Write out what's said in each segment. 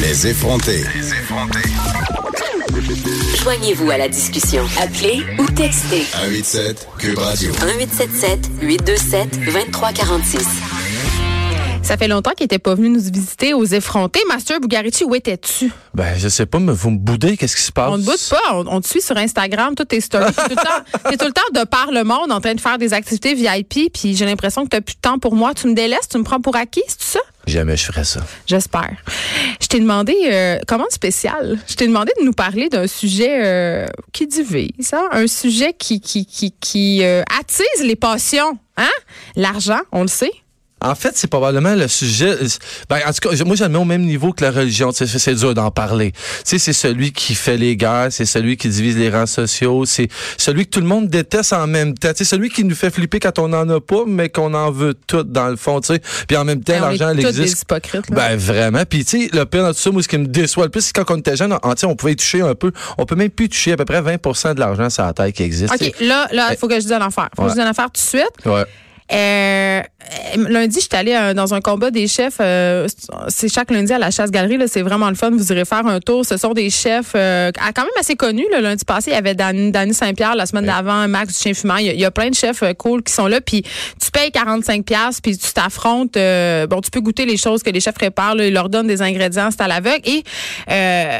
Les effronter. Joignez-vous à la discussion. Appelez ou textez 187 Cube Radio. 1877 827 2346. Ça fait longtemps qu'il n'était pas venu nous visiter aux effrontés. Master Bugarici, où étais-tu? Ben, je sais pas, mais vous me boudez, qu'est-ce qui se passe? On ne boude pas. On, on te suit sur Instagram, toutes tes stories. T'es tout, le temps- t'es tout le temps de par le monde en train de faire des activités VIP. Puis j'ai l'impression que tu n'as plus de temps pour moi. Tu me délaisses, tu me prends pour acquis, c'est tout ça? Jamais je ferais ça. J'espère. Je t'ai demandé, euh, spéciale, je t'ai demandé de nous parler d'un sujet euh, qui divise, hein? un sujet qui, qui, qui, qui euh, attise les passions. Hein? L'argent, on le sait. En fait, c'est probablement le sujet. Ben, en tout cas, moi, je le mets au même niveau que la religion. C'est dur d'en parler. Tu sais, c'est celui qui fait les guerres, c'est celui qui divise les rangs sociaux, c'est celui que tout le monde déteste en même temps. Tu sais, celui qui nous fait flipper quand on n'en a pas, mais qu'on en veut tout dans le fond. Tu sais, puis en même temps, Ben, l'argent, des existe. hypocrites. là. Ben vraiment. Puis tu sais, le pire dans tout ça, moi, ce qui me déçoit le plus, c'est quand on était jeune, on, on pouvait y toucher un peu. On peut même plus toucher à peu près 20% de l'argent sur la taille qui existe. OK, là, là, il faut que je dise affaire. faut que je dise affaire tout de suite. Ouais. Euh, euh, lundi, j'étais allée euh, dans un combat des chefs. euh, c'est chaque lundi à la chasse-galerie. C'est vraiment le fun. Vous irez faire un tour. Ce sont des chefs quand même assez connus. Le lundi passé, il y avait Dan- Danny Saint-Pierre. La semaine d'avant, Max du Chien Fumant. Il y, a, il y a plein de chefs cool qui sont là. Puis tu payes 45 pièces puis tu t'affrontes. bon, tu peux goûter les choses que les chefs préparent. là. ils leur donnent des ingrédients. C'est à l'aveugle. Et euh,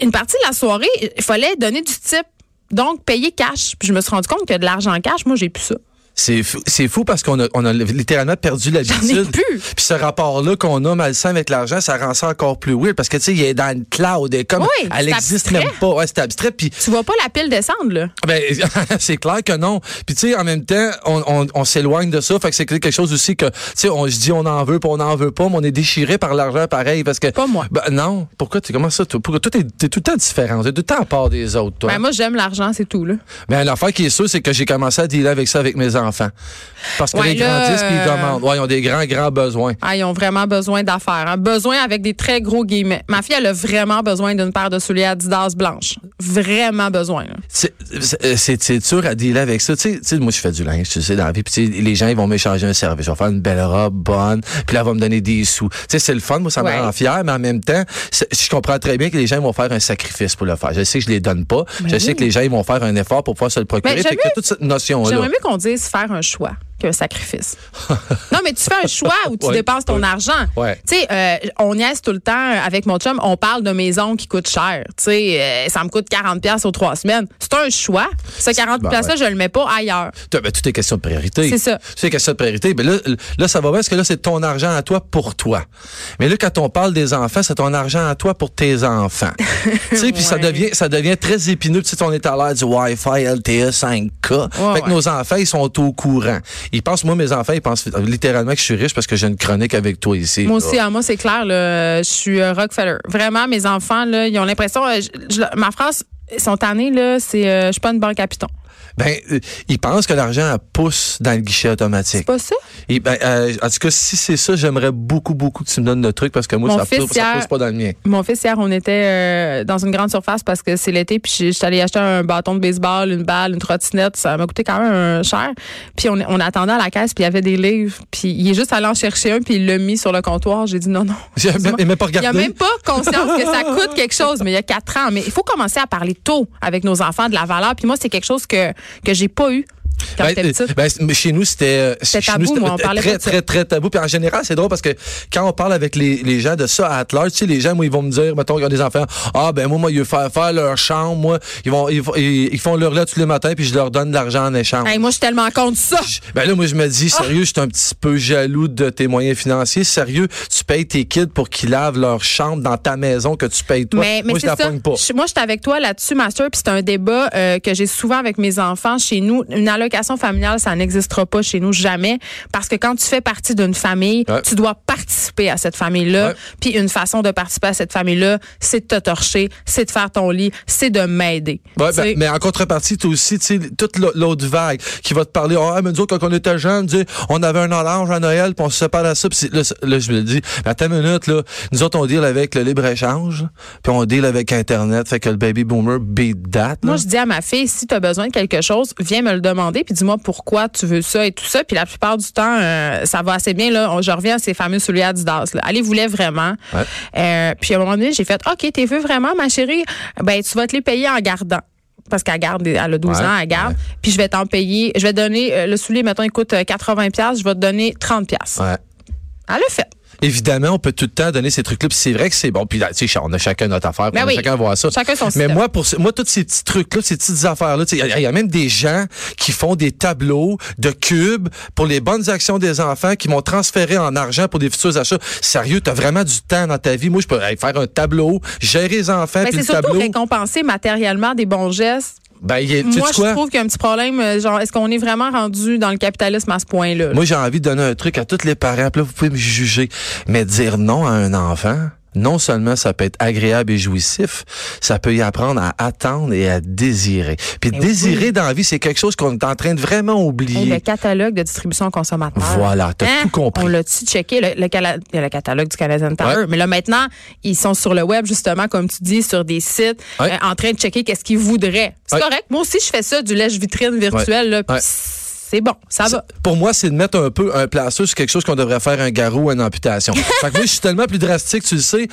une partie de la soirée, il fallait donner du type. Donc, payer cash. Puis je me suis rendu compte que de l'argent cash, moi, j'ai plus ça. C'est fou, c'est fou parce qu'on a, on a littéralement perdu l'habitude. Puis ce rapport-là qu'on a malsain avec l'argent, ça rend ça encore plus weird parce que tu sais, il est dans le cloud, et comme Oui, elle c'est existe abstrait. même pas. Ouais, c'est abstrait. Puis Tu vois pas la pile descendre, là. ben, c'est clair que non. Puis tu sais, en même temps, on, on, on s'éloigne de ça. Fait que c'est quelque chose aussi que, tu sais, on se dit on en veut, puis on en veut pas, mais on est déchiré par l'argent pareil parce que. Pas moi. Ben, non. Pourquoi tu comment ça toi? Pourquoi toi t'es, t'es tout le temps différent, t'es tout le temps à part des autres, toi. Ben, moi, j'aime l'argent, c'est tout, là. Ben, l'affaire qui est sûre, c'est que j'ai commencé à dealer avec ça avec mes enfants. Parce que Ouais, les là, grandissent puis ils euh, demandent. Ouais, ils ont des grands, grands besoins. Ah, ils ont vraiment besoin d'affaires. hein. Besoin avec des très gros guillemets. Ma fille, elle a vraiment besoin d'une paire de souliers Adidas blanches. Vraiment besoin. C'est- c'est dur à dealer avec ça. Tu sais, moi, je fais du linge, tu sais, dans la vie. Puis les gens, ils vont m'échanger un service. Je vais faire une belle robe, bonne. Puis là, elle va me donner des sous. Tu sais, c'est le fun. Moi, ça Ouais. me rend fier. Mais en même temps, je comprends très bien que les gens vont faire un sacrifice pour le faire. Je sais que je les donne pas. je sais que les gens, ils vont faire un effort pour pouvoir se le procurer. Mais Fait que toute cette notion-là. J'aimerais mieux qu'on dise faire un choix qu'un sacrifice. non, mais tu fais un choix où tu Ouais, dépenses ton ouais. argent. Ouais. Tu sais, euh, on niaise tout le temps avec mon chum, on parle de maison qui coûte cher. Tu sais, euh, ça me coûte 40 pièces aux trois semaines. C'est un choix. Ce 40 Ben je le mets pas ailleurs. Ben, tout est question de priorité. C'est ça. Tout est question de priorité. Ben là, là, ça va bien parce que là, c'est ton argent à toi pour toi. Mais là, quand on parle des enfants, c'est ton argent à toi pour tes enfants. tu sais, puis ça devient, ça devient très épineux. Tu sais, on est à l'ère du Wi-Fi, LTE 5K. fait que nos enfants, ils sont au courant. Ils pensent, moi, mes enfants, ils pensent littéralement que je suis riche parce que j'ai une chronique avec toi ici. Moi là. aussi, ah, moi, c'est clair, là, je suis euh, Rockefeller. Vraiment, mes enfants, là, ils ont l'impression. euh, je- je- ma phrase, ils sont tannés, là, c'est euh, je suis pas une banque à piton. Ben, euh, ils pensent que l'argent pousse dans le guichet automatique. C'est pas ça? Et ben, euh, en tout cas, si c'est ça, j'aimerais beaucoup, beaucoup que tu me donnes le truc parce que moi, Mon ça, fils, pousse, ça hier- pousse pas dans le mien. Mon fils, hier, on était euh, dans une grande surface parce que c'est l'été, puis je suis allée acheter un bâton de baseball, une balle, une trottinette. Ça m'a coûté quand même euh, cher. Puis on, on attendait à la caisse, puis il y avait des livres. Puis il est juste allé en chercher un, puis il l'a mis sur le comptoir. J'ai dit non, non. Même, il m'a pas Il a regardé. même pas conscience que ça coûte quelque chose, mais il y a quatre ans. Mais il faut commencer à parler tôt avec nos enfants de la valeur. Puis moi, c'est quelque chose que, que j'ai pas eu quand Ben, petite. euh, ben, mais chez nous, c'était euh, tabou, nous, moi, on parlait très, pas de ça. très, très tabou. Puis en général, c'est drôle parce que quand on parle avec les, les gens de ça à large, tu sais, les gens, moi, ils vont me dire, mettons, ils ont des enfants, ah, ben, moi, moi, ils veulent faire, faire leur chambre, moi, ils vont, ils, font- ils, ils font leur là tous les matins, puis je leur donne de l'argent en échange. Hey, moi, je suis tellement contre ça. Je- Ben là, moi, je me dis, sérieux, je suis un petit peu jaloux de tes moyens financiers. Sérieux, tu payes tes kids pour qu'ils lavent leur chambre dans ta maison que tu payes toi. Mais, mais moi, je c'est la pas. Je- moi, je suis avec toi là-dessus, Master, puis c'est un débat euh, que j'ai souvent avec mes enfants chez nous. Une allocation familiale, ça n'existera pas chez nous jamais, parce que quand tu fais partie d'une famille, Ouais. tu dois participer à cette famille-là. Ouais. Puis une façon de participer à cette famille-là, c'est de te torcher, c'est de faire ton lit, c'est de m'aider. Ouais, ben, mais en contrepartie, tu aussi, toute l'au- l'autre vague qui va te parler, ah, mais nous autres, quand on était jeunes, on avait un orange à Noël, puis on se sépare à ça, puis là, je me dis, attends une minute, là, nous autres, on deal avec le libre-échange, puis on deal avec Internet, fait que le baby boomer beat that, là. Moi, je dis à ma fille, si tu as besoin de quelque chose, viens me le demander. Puis dis-moi pourquoi tu veux ça et tout ça. Puis la plupart du temps, euh, ça va assez bien. Là, je reviens à ces fameux souliers Adidas. Là. Elle les voulait vraiment. Ouais. Euh, puis à un moment donné, j'ai fait, OK, t'es veux vraiment, ma chérie? Ben, tu vas te les payer en gardant. Parce qu'elle garde, elle a 12 Ouais, ans, elle garde. ouais. Puis je vais t'en payer. Je vais donner, euh, le soulier, mettons, il coûte euh, 80 pièces, je vais te donner 30 pièces. Ouais. Elle l'a fait. Évidemment, on peut tout le temps donner ces trucs-là. Puis c'est vrai que c'est bon. Puis là, tu sais, on a chacun notre affaire. Ben on a oui. chacun voir ça. Chacun son Mais moi, pour moi, tous ces petits trucs-là, ces petites affaires-là, il y a- il y, a même des gens qui font des tableaux de cubes pour les bonnes actions des enfants, qui m'ont transféré en argent pour des futurs achats. Sérieux, t'as vraiment du temps dans ta vie. Moi, je peux hey, faire un tableau, gérer les enfants, Ben, puis c'est surtout tableau. récompenser matériellement des bons gestes. Ben, y a- Moi, je quoi? trouve qu'il y a un petit problème. euh, Genre, est-ce qu'on est vraiment rendu dans le capitalisme à ce point-là? là? Moi, j'ai envie de donner un truc à tous les parents. Puis là, vous pouvez me juger. Mais dire non à un enfant, non seulement ça peut être agréable et jouissif, ça peut y apprendre à attendre et à désirer. Puis Eh désirer oui. dans la vie, c'est quelque chose qu'on est en train de vraiment Hey, oublier. le catalogue de distribution consommateur. Voilà, t'as tout compris. On l'a-tu checké, le, le, cala- il y a le catalogue du Canadian. Ouais. Mais là, maintenant, ils sont sur le web, justement, comme tu dis, sur des sites, Ouais. euh, en train de checker qu'est-ce qu'ils voudraient. C'est Ouais. correct. Moi aussi, je fais ça, du lèche-vitrine virtuel. là. C'est bon, ça va. Pour moi, c'est de mettre un peu un placeur sur quelque chose qu'on devrait faire un garrot ou une amputation. fait que moi, je suis tellement plus drastique, tu le sais.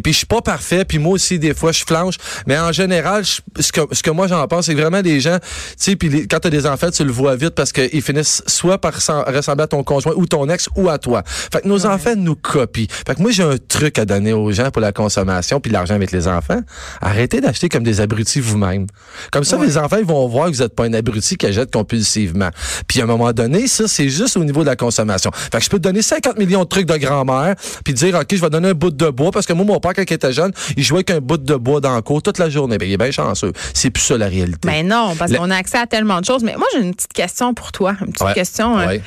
Puis je suis pas parfait, puis moi aussi, des fois, je flanche. Mais en général, je- ce, que, ce que moi j'en pense, c'est que vraiment des gens, tu sais, puis quand t'as des enfants, tu le vois vite parce qu'ils finissent soit par ressem- ressembler à ton conjoint ou ton ex ou à toi. Fait que nos enfants nous copient. Fait que moi, j'ai un truc à donner aux gens pour la consommation puis l'argent avec les enfants. Arrêtez d'acheter comme des abrutis vous-même. Comme ça, les enfants, ils vont voir que vous n'êtes pas un abruti qui achète compulsivement. Puis à un moment donné, ça, c'est juste au niveau de la consommation. Fait que je peux te donner 50 millions de trucs de grand-mère, puis dire, OK, je vais donner un bout de bois, parce que moi, mon père, quand il était jeune, il jouait avec un bout de bois dans le cours toute la journée. Ben, il est bien chanceux. C'est plus ça la réalité. Mais non, parce qu'on a accès à tellement de choses. Mais moi, j'ai une petite question pour toi. Une petite Ouais. question. hein.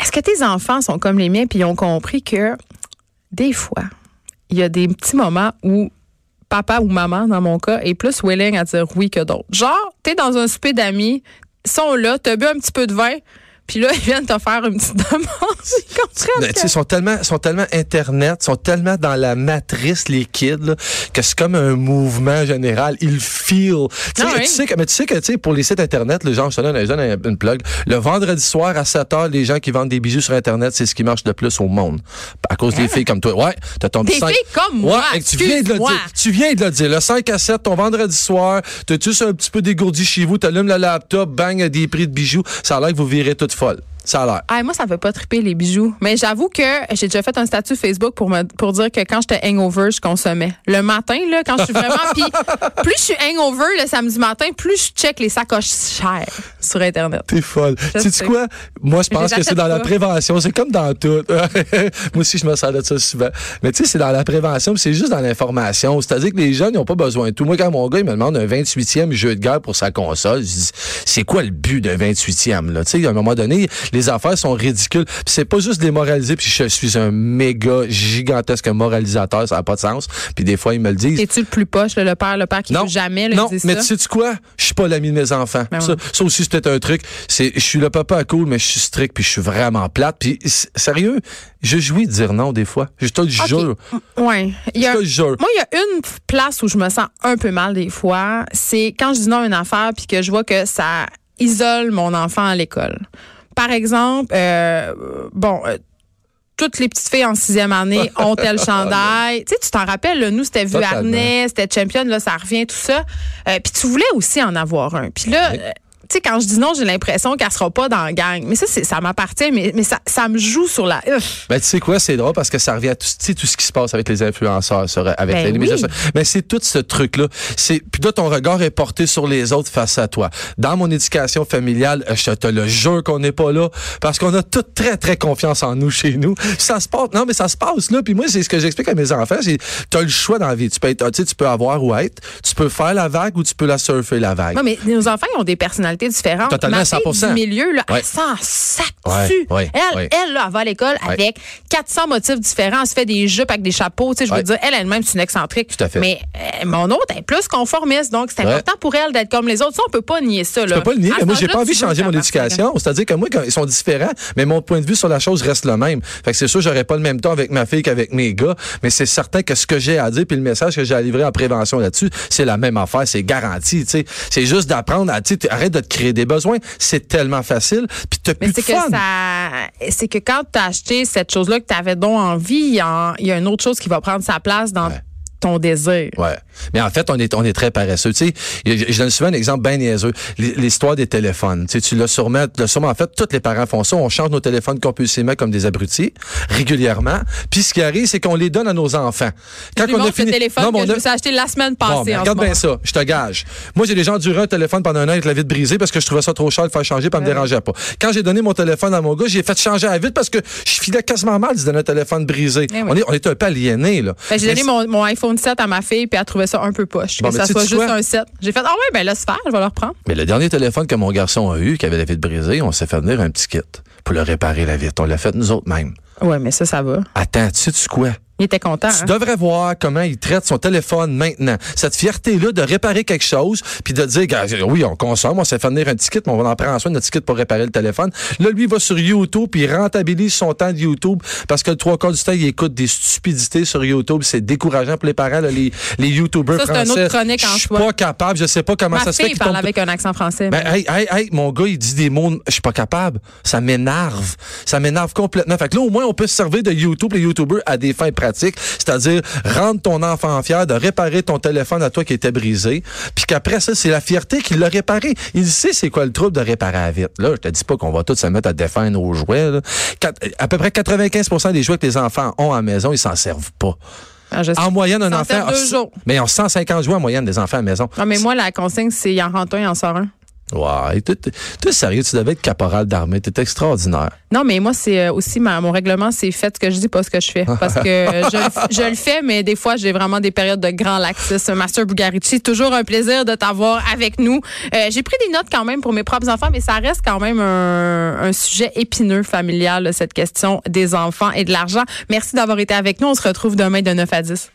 Est-ce que tes enfants sont comme les miens puis ils ont compris que des fois, il y a des petits moments où papa ou maman, dans mon cas, est plus willing à dire oui que d'autres? Genre, t'es dans un souper d'amis, sont là, t'as bu un petit peu de vin, puis là, ils viennent te faire une petite demande. Ils que- sont tellement, sont tellement Internet, sont tellement dans la matrice, les kids, là, que c'est comme un mouvement général. Ils feel. Ah oui. tu sais que, mais tu sais que, tu sais, pour les sites Internet, les gens, je te donne, une plug. Le vendredi soir à 7 heures, les gens qui vendent des bijoux sur Internet, c'est ce qui marche le plus au monde. À cause des filles comme toi. Ouais, t'as ton? Des filles comme moi, Ouais, et tu viens de le dire. Tu viens de le dire. Le 5 à 7, ton vendredi soir, t'as juste un petit peu dégourdi chez vous, t'allumes le laptop, bang, des prix de bijoux. Ça a l'air que vous virez toute folle. Ça a l'air. Ah, moi, ça me fait pas triper les bijoux. Mais j'avoue que j'ai déjà fait un statut Facebook pour me pour dire que quand j'étais hangover, je consommais. Le matin, là, quand je suis vraiment. Puis plus je suis hangover le samedi matin, plus je check les sacoches chères sur Internet. T'es folle. Sais-tu sais. quoi? Moi, je pense que c'est dans la prévention. C'est comme dans tout. Moi aussi, je me sers de ça souvent. Mais tu sais, c'est dans la prévention, c'est juste dans l'information. C'est-à-dire que les jeunes, ils n'ont pas besoin de tout. Moi, quand mon gars, il me demande un 28e jeu de guerre pour sa console, je dis, c'est quoi le but d'un 28e, là? Tu sais, à un moment donné, les affaires sont ridicules. C'est pas juste démoraliser, puis je suis un méga gigantesque moralisateur, ça n'a pas de sens. Puis des fois, ils me le disent. Es-tu le plus poche, là, le père, le père qui veut jamais le non, mais tu sais quoi? Je suis pas l'ami de mes enfants. Ben ça, ouais. ça aussi, c'est un truc. C'est, je suis le papa cool, mais je suis strict, puis je suis vraiment plate. Puis sérieux, je jouis de dire non des fois. Je te le jure. Ouais. Il y Je te le jure. Moi, il y a une place où je me sens un peu mal des fois. C'est quand je dis non à une affaire puis que je vois que ça isole mon enfant à l'école. Par exemple, euh, bon. euh, toutes les petites filles en sixième année ont tel chandail. tu sais, tu t'en rappelles, là, nous, c'était vu Totalement. harnais, c'était champion, là, ça revient, tout ça. Euh, Puis tu voulais aussi en avoir un. Puis là, tu sais, quand je dis non, j'ai l'impression qu'elle sera pas dans la gang. Mais ça, c'est- ça m'appartient, mais, mais ça, ça me joue sur la... Ben, tu sais quoi, c'est drôle parce que ça revient à tout, tu ce qui se passe avec les influenceurs, sur- avec Ben les oui. médias sociaux. Mais c'est tout ce truc-là. C'est, puis là, ton regard est porté sur les autres face à toi. Dans mon éducation familiale, euh, je te le jure qu'on n'est pas là parce qu'on a tout très, très confiance en nous chez nous. Ça se passe, non, mais ça se passe là. Puis moi, c'est ce que j'explique à mes enfants. C'est, t'as le choix dans la vie. Tu peux être, tu sais, tu peux avoir ou être. Tu peux faire la vague ou tu peux la surfer, la vague. Ouais, mais nos enfants, ils ont des personnalités différentes. Totalement, Ma fille 100%. du milieu, là, Ouais. elle s'en sac dessus. ouais, elle, ouais. elle, là, elle va à l'école avec 400 motifs différents. Elle se fait des jupes avec des chapeaux. Tu sais, je veux dire, elle, elle-même, c'est une excentrique. Tout à fait. Mais euh, mon autre est plus conformiste. Donc, c'est important pour elle d'être comme les autres. Ça, on peut pas nier ça, là. Je peux pas le nier, mais moi, j'ai pas envie de changer mon éducation. C'est-à-dire que moi, quand ils sont différents, mais mon point de vue sur la chose reste le même. Fait que c'est sûr, j'aurais pas le même temps avec ma fille qu'avec mes gars, mais c'est certain que ce que j'ai à dire puis le message que j'ai à livrer en prévention là-dessus, c'est la même affaire, c'est garanti, tu sais. C'est juste d'apprendre à, arrête de créer des besoins. C'est tellement facile. Puis t'as Mais plus de que fun. ça, c'est que quand tu as acheté cette chose-là que tu avais donc envie, il y, a il y a une autre chose qui va prendre sa place dans Ouais. ton désir. Ouais. Mais en fait, on est, on est très paresseux. Tu sais, je je donne souvent un exemple bien niaiseux. L'histoire des téléphones. Tu sais, tu l'as sûrement, tu sûrement en fait, tous les parents font ça. On change nos téléphones compulsivement comme des abrutis, régulièrement. Puis ce qui arrive, c'est qu'on les donne à nos enfants. Quand on a fini... téléphone Non, que on je a- me suis acheté la semaine Bon, passée. ben, en regarde bien ça, je te gage. Moi, j'ai déjà enduré un téléphone pendant un an avec la vitre brisée parce que je trouvais ça trop cher de faire changer, pas me dérangeait pas. Quand j'ai donné mon téléphone à mon gars, j'ai fait changer à la vitre parce que je filais quasiment mal de donner un téléphone brisé. Eh. On est, on est un peu aliénés, là. Ben, j'ai donné mon, mon iPhone 7 à ma fille, puis elle trouvait ça un peu poche. Bon, que mais ça soit juste quoi? un 7. J'ai fait, ah ouais, ben laisse faire, je vais le reprendre. Mais le dernier téléphone que mon garçon a eu, qui avait la vitre brisée, on s'est fait venir un petit kit pour le réparer la vitre. On l'a fait nous autres mêmes. Ouais, mais ça, ça va. Attends, tu sais quoi? Il était content. Tu hein? devrais voir comment il traite son téléphone maintenant. Cette fierté-là de réparer quelque chose, puis de dire, oui, on consomme, on s'est fait venir un petit kit, mais on va en prendre soin de notre kit pour réparer le téléphone. Là, lui, il va sur YouTube, puis il rentabilise son temps de YouTube, parce que le trois quarts du temps, il écoute des stupidités sur YouTube. C'est décourageant pour les parents, là, les, les YouTubers Ça, c'est français. une autre chronique en Je suis pas capable, je sais pas comment Ma ça se fait qu'il parle tombe- avec un accent français. ben, hey, hey, hey, mon gars, il dit des mots, je suis pas capable. Ça m'énerve. Ça m'énerve complètement. Fait que là, au moins, on peut se servir de YouTube, les YouTubers, à des fins pratiques. C'est-à-dire, rendre ton enfant fier de réparer ton téléphone à toi qui était brisé. Puis qu'après ça, c'est la fierté qu'il l'a réparé. Il sait c'est quoi le trouble de réparer à vite. Là, je te dis pas qu'on va tous se mettre à défendre nos jouets, là. À peu près 95% des jouets que les enfants ont à la maison, ils s'en servent pas. Ah. En moyenne, un enfant. deux jours. Mais ils ont 150 jouets en moyenne des enfants à la maison. Non, mais moi, la consigne, c'est il en rentre un, il en sort un. Toi, t'es- sérieux, tu devais être caporal d'armée. T'es extraordinaire. Non, mais moi, c'est euh, aussi ma- mon règlement, c'est fait que je dis, pas ce que je fais. Parce que je, le- fais, mais des fois, j'ai vraiment des périodes de grand laxisme. Master Bugarici, toujours un plaisir de t'avoir avec nous. Euh, j'ai pris des notes quand même pour mes propres enfants, mais ça reste quand même un, un sujet épineux familial, cette question des enfants et de l'argent. Merci d'avoir été avec nous. On se retrouve demain de 9 à 10.